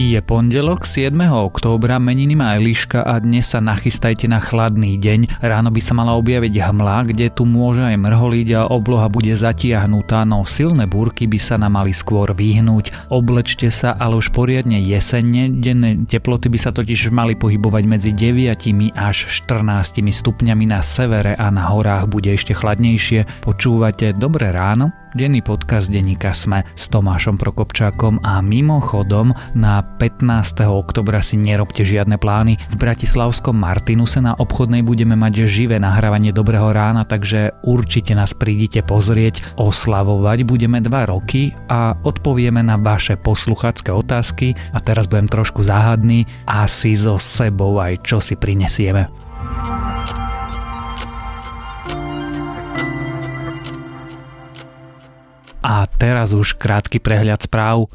Je pondelok 7. októbra, meniny má Eliška a dnes sa nachystajte na chladný deň. Ráno by sa mala objaviť hmla, kde tu môže aj mrholiť a obloha bude zatiahnutá, no silné búrky by sa nám mali skôr vyhnúť. Oblečte sa, ale už poriadne jesenne, denné teploty by sa totiž mali pohybovať medzi 9 až 14 stupňami na severe a na horách bude ešte chladnejšie. Počúvate Dobré ráno? Denný podcast denníka Sme s Tomášom Prokopčákom a mimochodom na 15. oktobra si nerobte žiadne plány. V Bratislavskom Martinuse na obchodnej budeme mať živé nahrávanie Dobrého rána, takže určite nás prídite pozrieť. Oslavovať budeme 2 roky a odpovieme na vaše posluchacké otázky a teraz budem trošku záhadný a si so sebou aj čo si prinesieme. A teraz už krátky prehľad správ.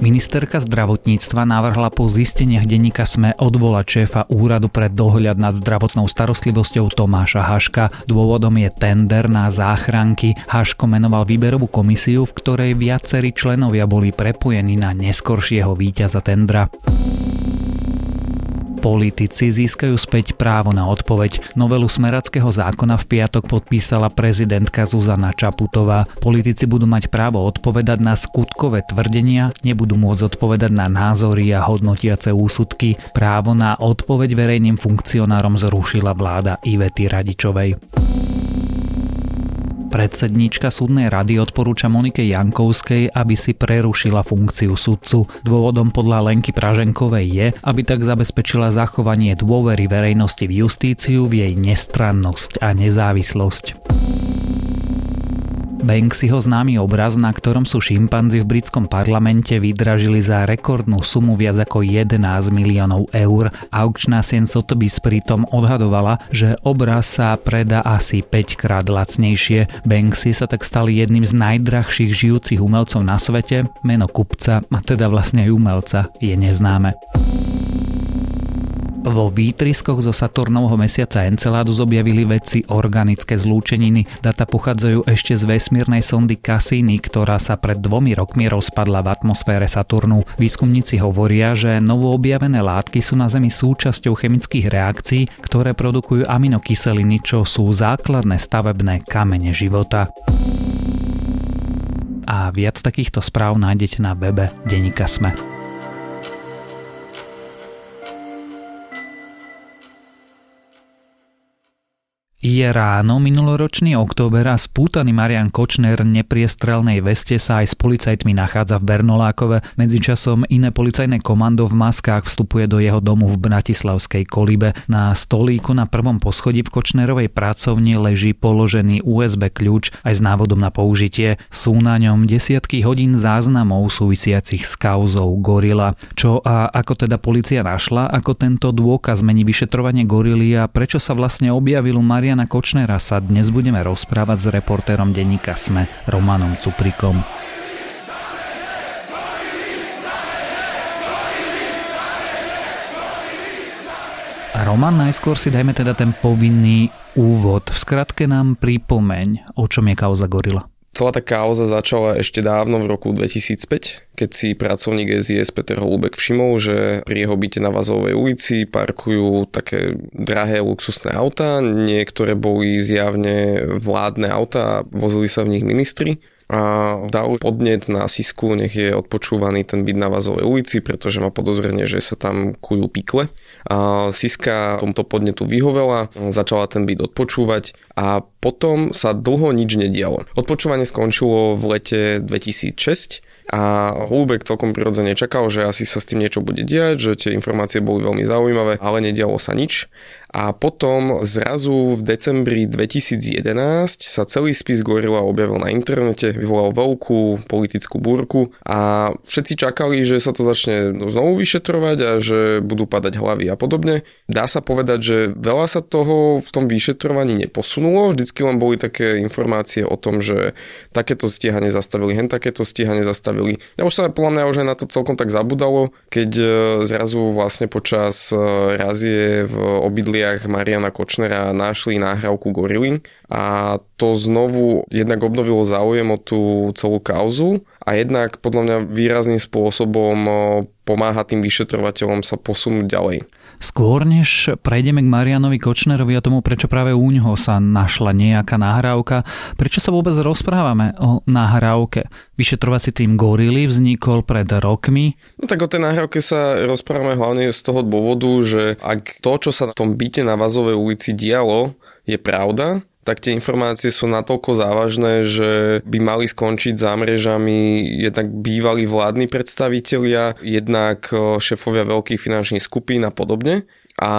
Ministerka zdravotníctva navrhla po zisteniach denníka SME odvolať šéfa úradu pre dohľad nad zdravotnou starostlivosťou Tomáša Haška. Dôvodom je tender na záchranky. Haško menoval výberovú komisiu, v ktorej viacerí členovia boli prepojení na neskoršieho víťaza tendra. Politici získajú späť právo na odpoveď. Novelu smerackého zákona v piatok podpísala prezidentka Zuzana Čaputová. Politici budú mať právo odpovedať na skutkové tvrdenia, nebudú môcť odpovedať na názory a hodnotiace úsudky. Právo na odpoveď verejným funkcionárom zrušila vláda Ivety Radičovej. Predsedníčka súdnej rady odporúča Monike Jankovskej, aby si prerušila funkciu sudcu. Dôvodom podľa Lenky Praženkovej je, aby tak zabezpečila zachovanie dôvery verejnosti v justíciu, v jej nestrannosť a nezávislosť. Banksyho známy obraz, na ktorom sú šimpanzi v britskom parlamente vydražili za rekordnú sumu viac ako 11 miliónov eur. Aukčná sieň Sotheby's pritom odhadovala, že obraz sa predá asi 5 krát lacnejšie. Banksy sa tak stali jedným z najdrahších žijúcich umelcov na svete. Meno kupca, a teda vlastne aj umelca, je neznáme. Vo výtriskoch zo Saturnovho mesiaca Enceladus objavili vedci organické zlúčeniny. Data pochádzajú ešte z vesmírnej sondy Cassini, ktorá sa pred dvomi rokmi rozpadla v atmosfére Saturnu. Výskumníci hovoria, že novoobjavené látky sú na Zemi súčasťou chemických reakcií, ktoré produkujú aminokyseliny, čo sú základné stavebné kamene života. A viac takýchto správ nájdete na webe Denika Sme. Je ráno, minuloročný október a spútaný Marian Kočner nepriestrelnej veste sa aj s policajtmi nachádza v Bernolákove. Medzičasom iné policajné komando v maskách vstupuje do jeho domu v Bratislavskej kolibe. Na stolíku na prvom poschodí v Kočnerovej pracovni leží položený USB kľúč aj s návodom na použitie. Sú na ňom desiatky hodín záznamov súvisiacich s kauzou Gorila. Čo a ako teda policia našla, ako tento dôkaz mení vyšetrovanie Gorily a prečo sa vlastne objavil Marian Mariana Kočnera sa dnes budeme rozprávať s reportérom denníka SME Romanom Cuprikom. Roman, najskôr si dajme teda ten povinný úvod. V skratke nám pripomeň, o čom je kauza Gorila. Celá tá kauza začala ešte dávno v roku 2005, keď si pracovník SIS Peter Holubek všimol, že pri jeho byte na Vazovej ulici parkujú také drahé luxusné autá, niektoré boli zjavne vládne autá a vozili sa v nich ministri a dal podnet na Sisku, nech je odpočúvaný ten byt na Vazovej ulici, pretože má podozrenie, že sa tam kujú pikle. A Siska tomto podnetu vyhovela, začala ten byt odpočúvať a potom sa dlho nič nedialo. Odpočúvanie skončilo v lete 2006 a Holubek celkom prirodzene čakal, že asi sa s tým niečo bude diať, že tie informácie boli veľmi zaujímavé, ale nedialo sa nič a potom zrazu v decembri 2011 sa celý spis Gorila objavil na internete, vyvolal veľkú politickú búrku a všetci čakali, že sa to začne znovu vyšetrovať a že budú padať hlavy a podobne. Dá sa povedať, že veľa sa toho v tom vyšetrovaní neposunulo, vždycky len boli také informácie o tom, že takéto stíhanie zastavili, hen takéto stíhanie zastavili. Ja už sa podľa mňa už aj na to celkom tak zabudalo, keď e, zrazu vlastne počas e, razie v obydli góriliach Mariana Kočnera našli náhrávku gorily a to znovu jednak obnovilo záujem o tú celú kauzu a jednak podľa mňa výrazným spôsobom pomáha tým vyšetrovateľom sa posunúť ďalej. Skôr než prejdeme k Marianovi Kočnerovi a tomu, prečo práve u ňoho sa našla nejaká nahrávka, prečo sa vôbec rozprávame o nahrávke? Vyšetrovací tým Gorily vznikol pred rokmi. No tak o tej nahrávke sa rozprávame hlavne z toho dôvodu, že ak to, čo sa na tom byte na Vazovej ulici dialo, je pravda, tak tie informácie sú natoľko závažné, že by mali skončiť za mrežami jednak bývalí vládni predstavitelia, jednak šefovia veľkých finančných skupín a podobne. A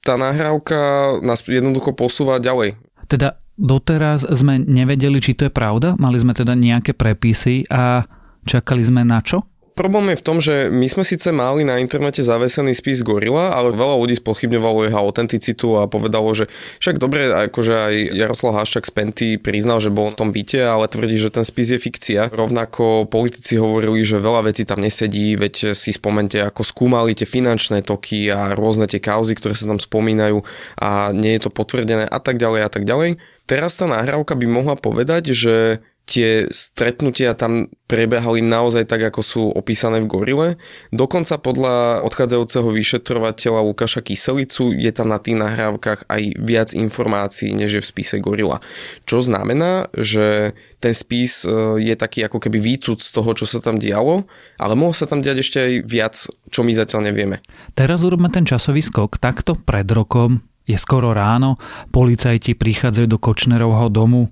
tá nahrávka nás jednoducho posúva ďalej. Teda doteraz sme nevedeli, či to je pravda? Mali sme teda nejaké prepisy a čakali sme na čo? Problém je v tom, že my sme síce mali na internete zavesený spis Gorila, ale veľa ľudí spochybňovalo jeho autenticitu a povedalo, že však dobre, akože aj Jaroslav Haščák z Penty priznal, že bol v tom byte, ale tvrdí, že ten spis je fikcia. Rovnako politici hovorili, že veľa vecí tam nesedí, veď si spomente, ako skúmali tie finančné toky a rôzne tie kauzy, ktoré sa tam spomínajú a nie je to potvrdené a tak ďalej a tak ďalej. Teraz tá nahrávka by mohla povedať, že tie stretnutia tam prebehali naozaj tak, ako sú opísané v Gorile. Dokonca podľa odchádzajúceho vyšetrovateľa Lukáša Kyselicu je tam na tých nahrávkach aj viac informácií, než je v spise Gorila. Čo znamená, že ten spis e, je taký ako keby výcud z toho, čo sa tam dialo, ale mohlo sa tam diať ešte aj viac, čo my zatiaľ nevieme. Teraz urobme ten časový skok. Takto pred rokom je skoro ráno, policajti prichádzajú do Kočnerovho domu.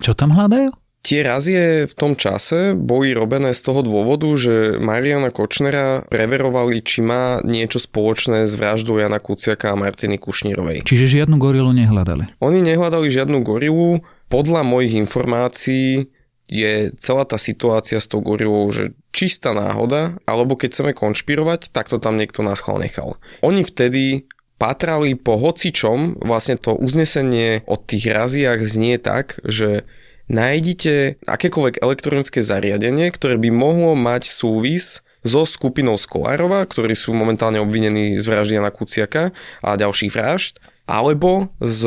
Čo tam hľadajú? Tie razie v tom čase boli robené z toho dôvodu, že Mariana Kočnera preverovali, či má niečo spoločné s vraždou Jana Kuciaka a Martiny Kušnírovej. Čiže žiadnu gorilu nehľadali? Oni nehľadali žiadnu gorilu. Podľa mojich informácií je celá tá situácia s tou gorilou, že čistá náhoda, alebo keď chceme konšpirovať, tak to tam niekto nás nechal. Oni vtedy patrali po hocičom, vlastne to uznesenie od tých raziach znie tak, že nájdite akékoľvek elektronické zariadenie, ktoré by mohlo mať súvis so skupinou Skolárova, ktorí sú momentálne obvinení z vraždy Jana Kuciaka a ďalších vražd, alebo s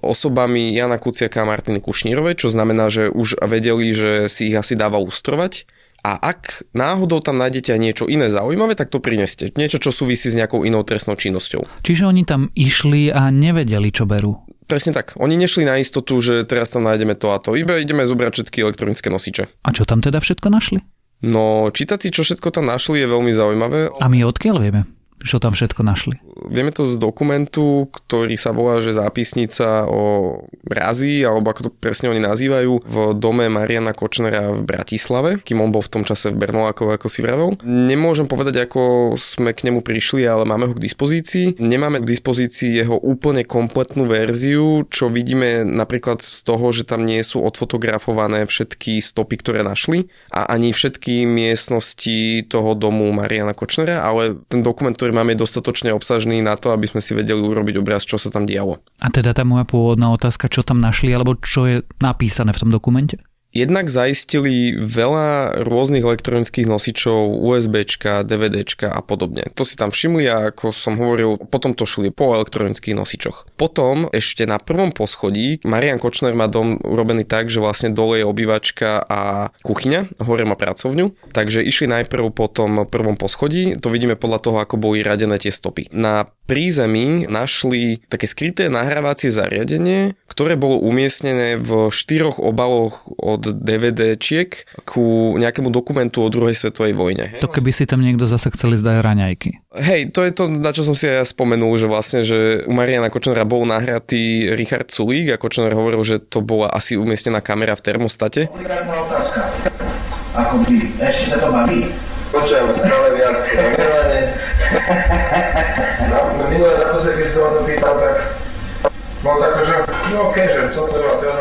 osobami Jana Kuciaka a Martiny Kušnírovej, čo znamená, že už vedeli, že si ich asi dáva ustrovať. A ak náhodou tam nájdete aj niečo iné zaujímavé, tak to prineste. Niečo, čo súvisí s nejakou inou trestnou činnosťou. Čiže oni tam išli a nevedeli, čo berú. Presne tak. Oni nešli na istotu, že teraz tam nájdeme to a to. Iba ideme zobrať všetky elektronické nosiče. A čo tam teda všetko našli? No, čítať si, čo všetko tam našli, je veľmi zaujímavé. A my odkiaľ vieme? Čo tam všetko našli? Vieme to z dokumentu, ktorý sa volá, že zápisnica o razi, alebo ako to presne oni nazývajú, v dome Mariana Kočnera v Bratislave, kým on bol v tom čase v Bernolákove, ako si vravel. Nemôžem povedať, ako sme k nemu prišli, ale máme ho k dispozícii. Nemáme k dispozícii jeho úplne kompletnú verziu, čo vidíme napríklad z toho, že tam nie sú odfotografované všetky stopy, ktoré našli a ani všetky miestnosti toho domu Mariana Kočnera, ale ten dokument, ktorý ktorý máme dostatočne obsažný na to, aby sme si vedeli urobiť obraz, čo sa tam dialo. A teda tá moja pôvodná otázka, čo tam našli, alebo čo je napísané v tom dokumente? Jednak zaistili veľa rôznych elektronických nosičov, USBčka, DVDčka a podobne. To si tam všimli a ako som hovoril, potom to šli po elektronických nosičoch. Potom ešte na prvom poschodí Marian Kočner má dom urobený tak, že vlastne dole je obývačka a kuchyňa, hore má pracovňu. Takže išli najprv po tom prvom poschodí, to vidíme podľa toho, ako boli radené tie stopy. Na prízemí našli také skryté nahrávacie zariadenie, ktoré bolo umiestnené v štyroch obaloch od DVD-čiek ku nejakému dokumentu o druhej svetovej vojne. To keby si tam niekto zase chceli zdať raňajky. Hej, to je to, na čo som si aj ja spomenul, že vlastne, že u Mariana Kočnera bol nahratý Richard Sulík a Kočner hovoril, že to bola asi umiestnená kamera v termostate. Ako by, ešte to baví? Počujem stále viac. No, minulé naposledy, keď som to pýtal, tak bol tak, že no okay, že co to je, to je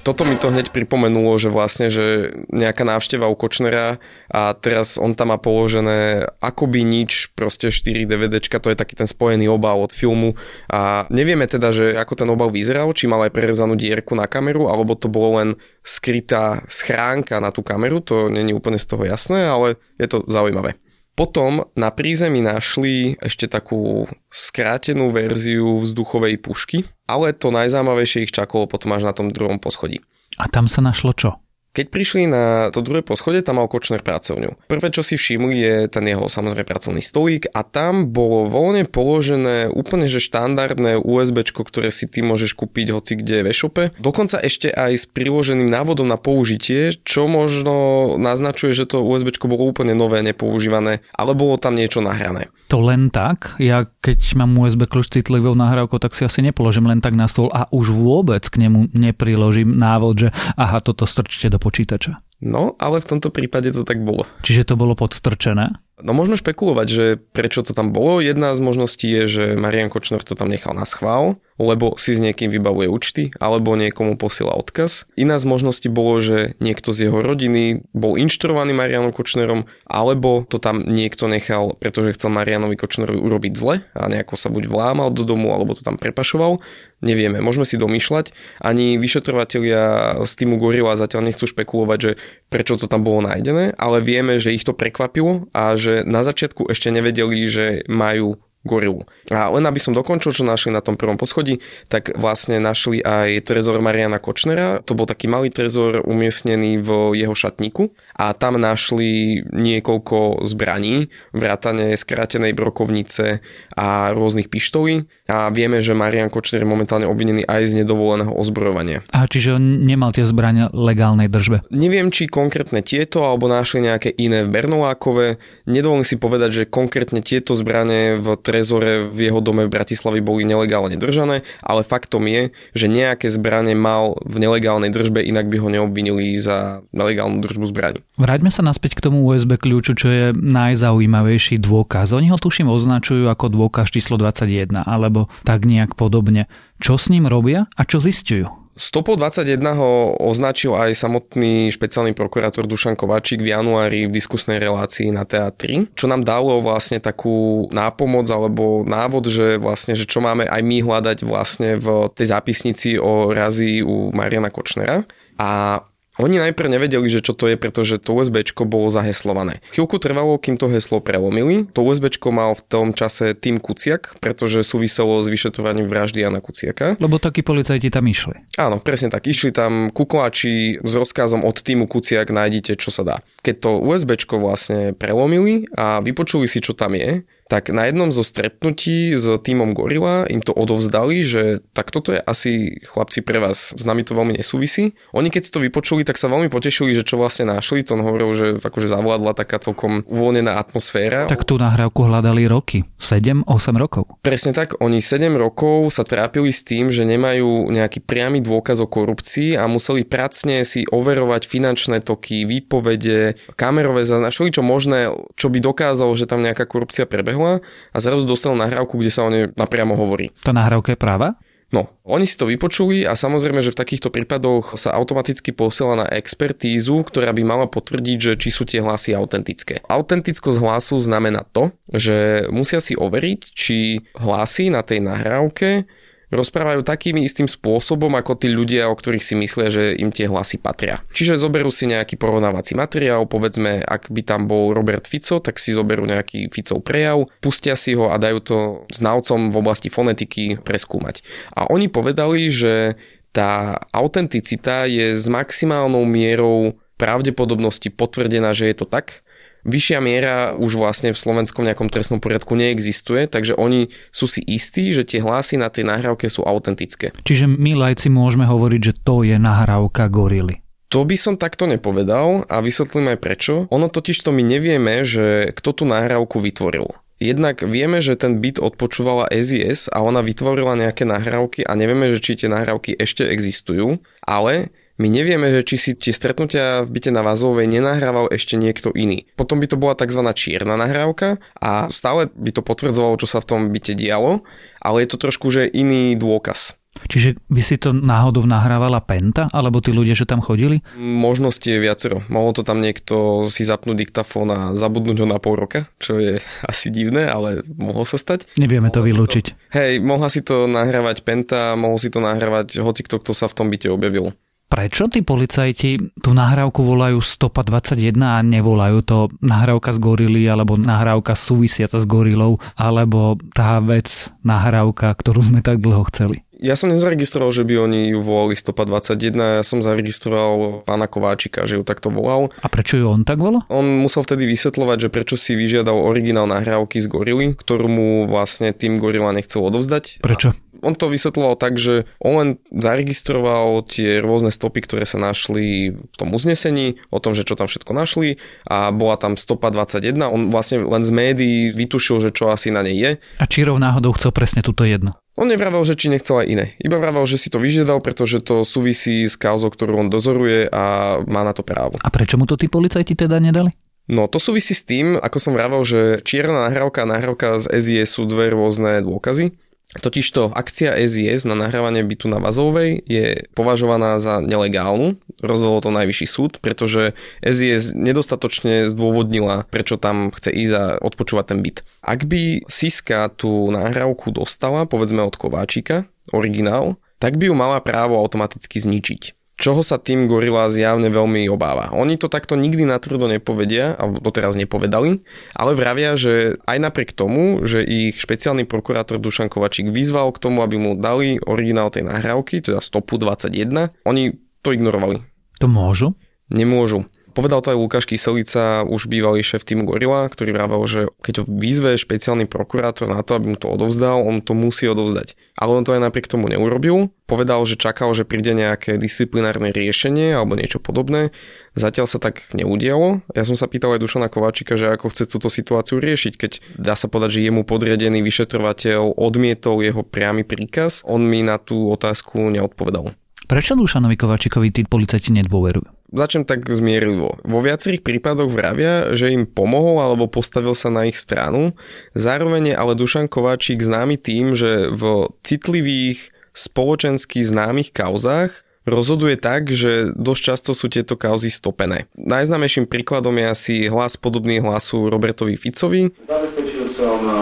toto mi to hneď pripomenulo, že vlastne, že nejaká návšteva u Kočnera a teraz on tam má položené akoby nič, proste 4 DVDčka, to je taký ten spojený obal od filmu a nevieme teda, že ako ten obal vyzeral, či mal aj prerezanú dierku na kameru, alebo to bolo len skrytá schránka na tú kameru, to není úplne z toho jasné, ale je to zaujímavé. Potom na prízemí našli ešte takú skrátenú verziu vzduchovej pušky, ale to najzaujímavejšie ich čakalo potom až na tom druhom poschodí. A tam sa našlo čo? Keď prišli na to druhé poschodie, tam mal Kočner pracovňu. Prvé, čo si všimli, je ten jeho samozrejme pracovný stolík a tam bolo voľne položené úplne že štandardné USB, ktoré si ty môžeš kúpiť hoci kde v e-shope. Dokonca ešte aj s priloženým návodom na použitie, čo možno naznačuje, že to USB bolo úplne nové, nepoužívané, ale bolo tam niečo nahrané. To len tak? Ja keď mám USB kľúč citlivou nahrávkou, tak si asi nepoložím len tak na stôl a už vôbec k nemu nepriložím návod, že aha, toto strčte do počítača. No, ale v tomto prípade to tak bolo. Čiže to bolo podstrčené? No môžeme špekulovať, že prečo to tam bolo. Jedna z možností je, že Marian Kočner to tam nechal na schvál, lebo si s niekým vybavuje účty, alebo niekomu posiela odkaz. Iná z možností bolo, že niekto z jeho rodiny bol inštruovaný Marianom Kočnerom, alebo to tam niekto nechal, pretože chcel Marianovi Kočnerovi urobiť zle a nejako sa buď vlámal do domu, alebo to tam prepašoval. Nevieme, môžeme si domýšľať. Ani vyšetrovatelia z týmu Gorila zatiaľ nechcú špekulovať, že prečo to tam bolo nájdené, ale vieme, že ich to prekvapilo a že na začiatku ešte nevedeli, že majú gorilu. A len aby som dokončil, čo našli na tom prvom poschodí, tak vlastne našli aj trezor Mariana Kočnera. To bol taký malý trezor umiestnený v jeho šatníku a tam našli niekoľko zbraní, vrátane skrátenej brokovnice a rôznych pištolí a vieme, že Marian Kočner je momentálne obvinený aj z nedovoleného ozbrojovania. A čiže on nemal tie zbrania legálnej držbe? Neviem, či konkrétne tieto, alebo našli nejaké iné v Bernolákove. Nedovolím si povedať, že konkrétne tieto zbranie v trezore v jeho dome v Bratislavi boli nelegálne držané, ale faktom je, že nejaké zbranie mal v nelegálnej držbe, inak by ho neobvinili za nelegálnu držbu zbraní. Vráťme sa naspäť k tomu USB kľúču, čo je najzaujímavejší dôkaz. Oni ho tuším označujú ako dôkaz číslo 21, alebo tak nejak podobne. Čo s ním robia a čo zistujú? Stopo 21 ho označil aj samotný špeciálny prokurátor Dušan Kovačík v januári v diskusnej relácii na teatri, čo nám dalo vlastne takú nápomoc alebo návod, že vlastne, že čo máme aj my hľadať vlastne v tej zápisnici o razi u Mariana Kočnera. A oni najprv nevedeli, že čo to je, pretože to USB bolo zaheslované. Chvíľku trvalo, kým to heslo prelomili. To USB mal v tom čase tým Kuciak, pretože súviselo s vyšetrovaním vraždy Jana Kuciaka. Lebo takí policajti tam išli. Áno, presne tak. Išli tam kukovači s rozkazom od týmu Kuciak nájdite, čo sa dá. Keď to USB vlastne prelomili a vypočuli si, čo tam je, tak na jednom zo stretnutí s týmom Gorila im to odovzdali, že tak toto je asi chlapci pre vás, s nami to veľmi nesúvisí. Oni keď to vypočuli, tak sa veľmi potešili, že čo vlastne našli, to hovoril, že akože zavládla taká celkom uvoľnená atmosféra. Tak tú nahrávku hľadali roky, 7-8 rokov. Presne tak, oni 7 rokov sa trápili s tým, že nemajú nejaký priamy dôkaz o korupcii a museli pracne si overovať finančné toky, výpovede, kamerové zaznačili čo možné, čo by dokázalo, že tam nejaká korupcia prebehla stiahla a zrazu dostal nahrávku, kde sa o nej napriamo hovorí. Tá nahrávka je práva? No, oni si to vypočuli a samozrejme, že v takýchto prípadoch sa automaticky posiela na expertízu, ktorá by mala potvrdiť, že či sú tie hlasy autentické. Autentickosť hlasu znamená to, že musia si overiť, či hlasy na tej nahrávke rozprávajú takým istým spôsobom ako tí ľudia, o ktorých si myslia, že im tie hlasy patria. Čiže zoberú si nejaký porovnávací materiál, povedzme, ak by tam bol Robert Fico, tak si zoberú nejaký Ficov prejav, pustia si ho a dajú to znalcom v oblasti fonetiky preskúmať. A oni povedali, že tá autenticita je s maximálnou mierou pravdepodobnosti potvrdená, že je to tak, vyššia miera už vlastne v slovenskom nejakom trestnom poriadku neexistuje, takže oni sú si istí, že tie hlasy na tej nahrávke sú autentické. Čiže my lajci môžeme hovoriť, že to je nahrávka gorily. To by som takto nepovedal a vysvetlím aj prečo. Ono totiž to my nevieme, že kto tú nahrávku vytvoril. Jednak vieme, že ten byt odpočúvala SIS a ona vytvorila nejaké nahrávky a nevieme, že či tie nahrávky ešte existujú, ale my nevieme, že či si tie stretnutia v byte na Vazovej nenahrával ešte niekto iný. Potom by to bola tzv. čierna nahrávka a stále by to potvrdzovalo, čo sa v tom byte dialo, ale je to trošku že iný dôkaz. Čiže by si to náhodou nahrávala Penta, alebo tí ľudia, že tam chodili? Možnosti je viacero. Mohol to tam niekto si zapnúť diktafón a zabudnúť ho na pol roka, čo je asi divné, ale mohlo sa stať. Nevieme to vylúčiť. To, hej, mohla si to nahrávať Penta, mohol si to nahrávať hoci kto, kto sa v tom byte objavil. Prečo tí policajti tú nahrávku volajú Stopa 21 a nevolajú to nahrávka z gorily alebo nahrávka súvisiaca s gorilou alebo tá vec nahrávka, ktorú sme tak dlho chceli? Ja som nezaregistroval, že by oni ju volali Stopa 21, ja som zaregistroval pána Kováčika, že ju takto volal. A prečo ju on tak volal? On musel vtedy vysvetľovať, že prečo si vyžiadal originál nahrávky z gorily, ktorú mu vlastne tým gorila nechcel odovzdať. Prečo? On to vysvetloval tak, že on len zaregistroval tie rôzne stopy, ktoré sa našli v tom uznesení, o tom, že čo tam všetko našli a bola tam stopa 21. On vlastne len z médií vytušil, že čo asi na nej je. A Čírov náhodou chcel presne túto jedno. On nevravel, že či nechcel aj iné. Iba vravel, že si to vyžiadal, pretože to súvisí s kauzou, ktorú on dozoruje a má na to právo. A prečo mu to tí policajti teda nedali? No to súvisí s tým, ako som vravel, že čierna nahrávka a nahrávka z SIS sú dve rôzne dôkazy. Totižto akcia SIS na nahrávanie bytu na Vazovej je považovaná za nelegálnu, rozhodol to najvyšší súd, pretože SIS nedostatočne zdôvodnila, prečo tam chce ísť a odpočúvať ten byt. Ak by Siska tú nahrávku dostala, povedzme od Kováčika, originál, tak by ju mala právo automaticky zničiť čoho sa tým Gorila zjavne veľmi obáva. Oni to takto nikdy natvrdo nepovedia, alebo doteraz nepovedali, ale vravia, že aj napriek tomu, že ich špeciálny prokurátor Dušan Kovačík vyzval k tomu, aby mu dali originál tej nahrávky, teda stopu 21, oni to ignorovali. To môžu? Nemôžu. Povedal to aj Lukáš Kyselica, už bývalý šéf týmu Gorila, ktorý vravel, že keď ho vyzve špeciálny prokurátor na to, aby mu to odovzdal, on to musí odovzdať. Ale on to aj napriek tomu neurobil. Povedal, že čakal, že príde nejaké disciplinárne riešenie alebo niečo podobné. Zatiaľ sa tak neudialo. Ja som sa pýtal aj Dušana Kováčika, že ako chce túto situáciu riešiť, keď dá sa povedať, že jemu podriadený vyšetrovateľ odmietol jeho priamy príkaz. On mi na tú otázku neodpovedal. Prečo Dušanovi Kováčikovi tí policajti nedôverujú? Začnem tak zmierlivo. Vo viacerých prípadoch vravia, že im pomohol alebo postavil sa na ich stranu. Zároveň je ale Dušan Kováčik známy tým, že v citlivých spoločensky známych kauzách rozhoduje tak, že dosť často sú tieto kauzy stopené. Najznámejším príkladom je asi hlas podobný hlasu Robertovi Ficovi. Zabezpečil som eh,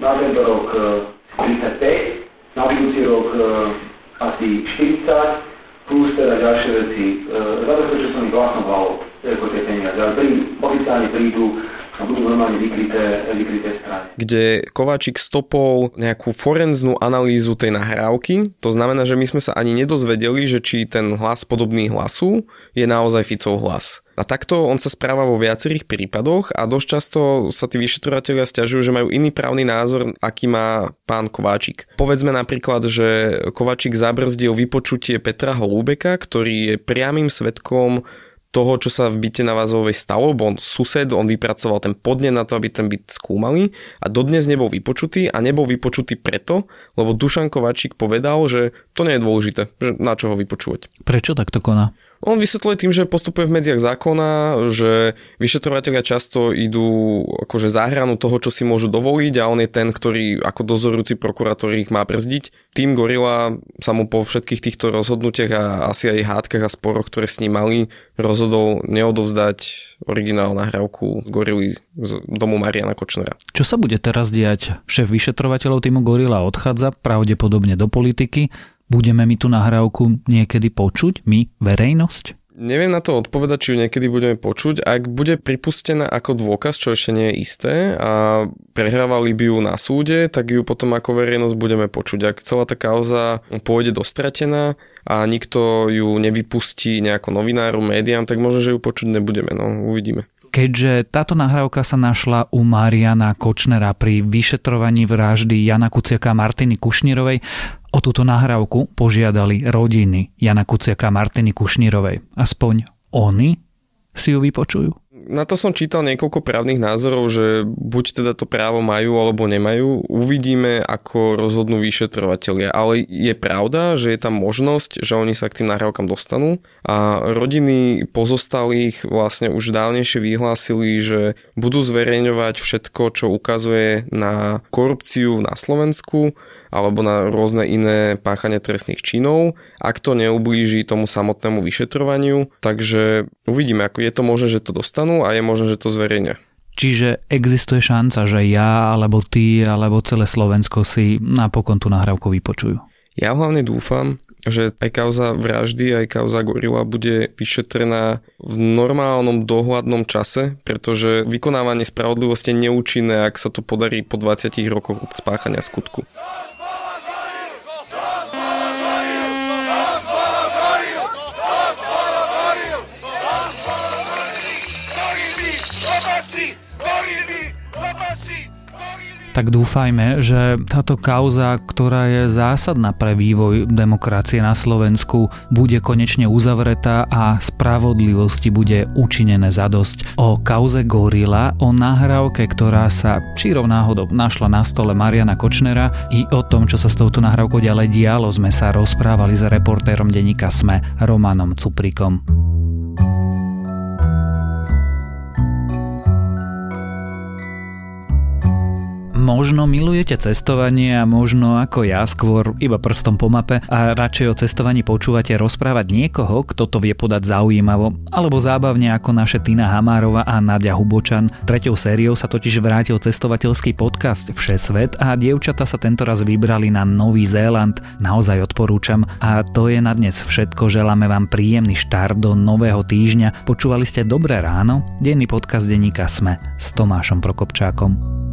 na tento rok 35, eh, na budúci rok eh, asi 40, plus teda ďalšie veci. E, zabezpečil som ich vlastnou hlavou, ako tie peniaze. Ale prí, oficiálne prídu a budú normálne vykryté, vykryté strany. Kde Kováčik stopol nejakú forenznú analýzu tej nahrávky, to znamená, že my sme sa ani nedozvedeli, že či ten hlas podobný hlasu je naozaj Ficov hlas. A takto on sa správa vo viacerých prípadoch a dosť často sa tí vyšetrovateľia stiažujú, že majú iný právny názor, aký má pán Kováčik. Povedzme napríklad, že Kováčik zabrzdil vypočutie Petra Holúbeka, ktorý je priamým svetkom toho, čo sa v byte na Vazovej stalo, bo on sused, on vypracoval ten podne na to, aby ten byt skúmali a dodnes nebol vypočutý a nebol vypočutý preto, lebo Dušan Kováčik povedal, že to nie je dôležité, že na čo ho vypočúvať. Prečo takto koná? On vysvetľuje tým, že postupuje v medziach zákona, že vyšetrovateľia často idú akože za hranu toho, čo si môžu dovoliť a on je ten, ktorý ako dozorujúci prokurátor ich má brzdiť. Tým Gorila sa mu po všetkých týchto rozhodnutiach a asi aj hádkach a sporoch, ktoré s ním mali, rozhodol neodovzdať originál nahrávku Gorily z domu Mariana Kočnera. Čo sa bude teraz diať? Šéf vyšetrovateľov týmu Gorila odchádza pravdepodobne do politiky Budeme mi tú nahrávku niekedy počuť, my, verejnosť? Neviem na to odpovedať, či ju niekedy budeme počuť. Ak bude pripustená ako dôkaz, čo ešte nie je isté, a prehrávali by ju na súde, tak ju potom ako verejnosť budeme počuť. Ak celá tá kauza pôjde dostratená a nikto ju nevypustí nejako novináru, médiám, tak možno, že ju počuť nebudeme. No, uvidíme. Keďže táto nahrávka sa našla u Mariana Kočnera pri vyšetrovaní vraždy Jana Kuciaka a Martiny Kušnírovej, o túto nahrávku požiadali rodiny Jana Kuciaka a Martiny Kušnírovej. Aspoň oni si ju vypočujú na to som čítal niekoľko právnych názorov, že buď teda to právo majú alebo nemajú. Uvidíme, ako rozhodnú vyšetrovateľia. Ale je pravda, že je tam možnosť, že oni sa k tým nahrávkam dostanú a rodiny pozostalých vlastne už dávnejšie vyhlásili, že budú zverejňovať všetko, čo ukazuje na korupciu na Slovensku alebo na rôzne iné páchania trestných činov, ak to neublíži tomu samotnému vyšetrovaniu. Takže uvidíme, ako je to možné, že to dostanú a je možné, že to zverejňa. Čiže existuje šanca, že ja, alebo ty, alebo celé Slovensko si napokon tú nahrávku vypočujú. Ja hlavne dúfam, že aj kauza vraždy, aj kauza Gorila bude vyšetrená v normálnom dohľadnom čase, pretože vykonávanie spravodlivosti je neúčinné, ak sa to podarí po 20 rokoch od spáchania skutku. Tak dúfajme, že táto kauza, ktorá je zásadná pre vývoj demokracie na Slovensku, bude konečne uzavretá a spravodlivosti bude učinené zadosť. O kauze Gorila, o nahrávke, ktorá sa čírov náhodou našla na stole Mariana Kočnera i o tom, čo sa s touto nahrávkou ďalej dialo, sme sa rozprávali s reportérom denníka SME Romanom Cuprikom. Možno milujete cestovanie a možno ako ja skôr iba prstom po mape a radšej o cestovaní počúvate rozprávať niekoho, kto to vie podať zaujímavo alebo zábavne ako naše Tina Hamárova a Nadia Hubočan. Treťou sériou sa totiž vrátil cestovateľský podcast Všesvet a dievčata sa tentoraz vybrali na Nový Zéland. Naozaj odporúčam. A to je na dnes všetko. Želáme vám príjemný štart do nového týždňa. Počúvali ste Dobré ráno? Denný podcast denníka Sme s Tomášom Prokopčákom.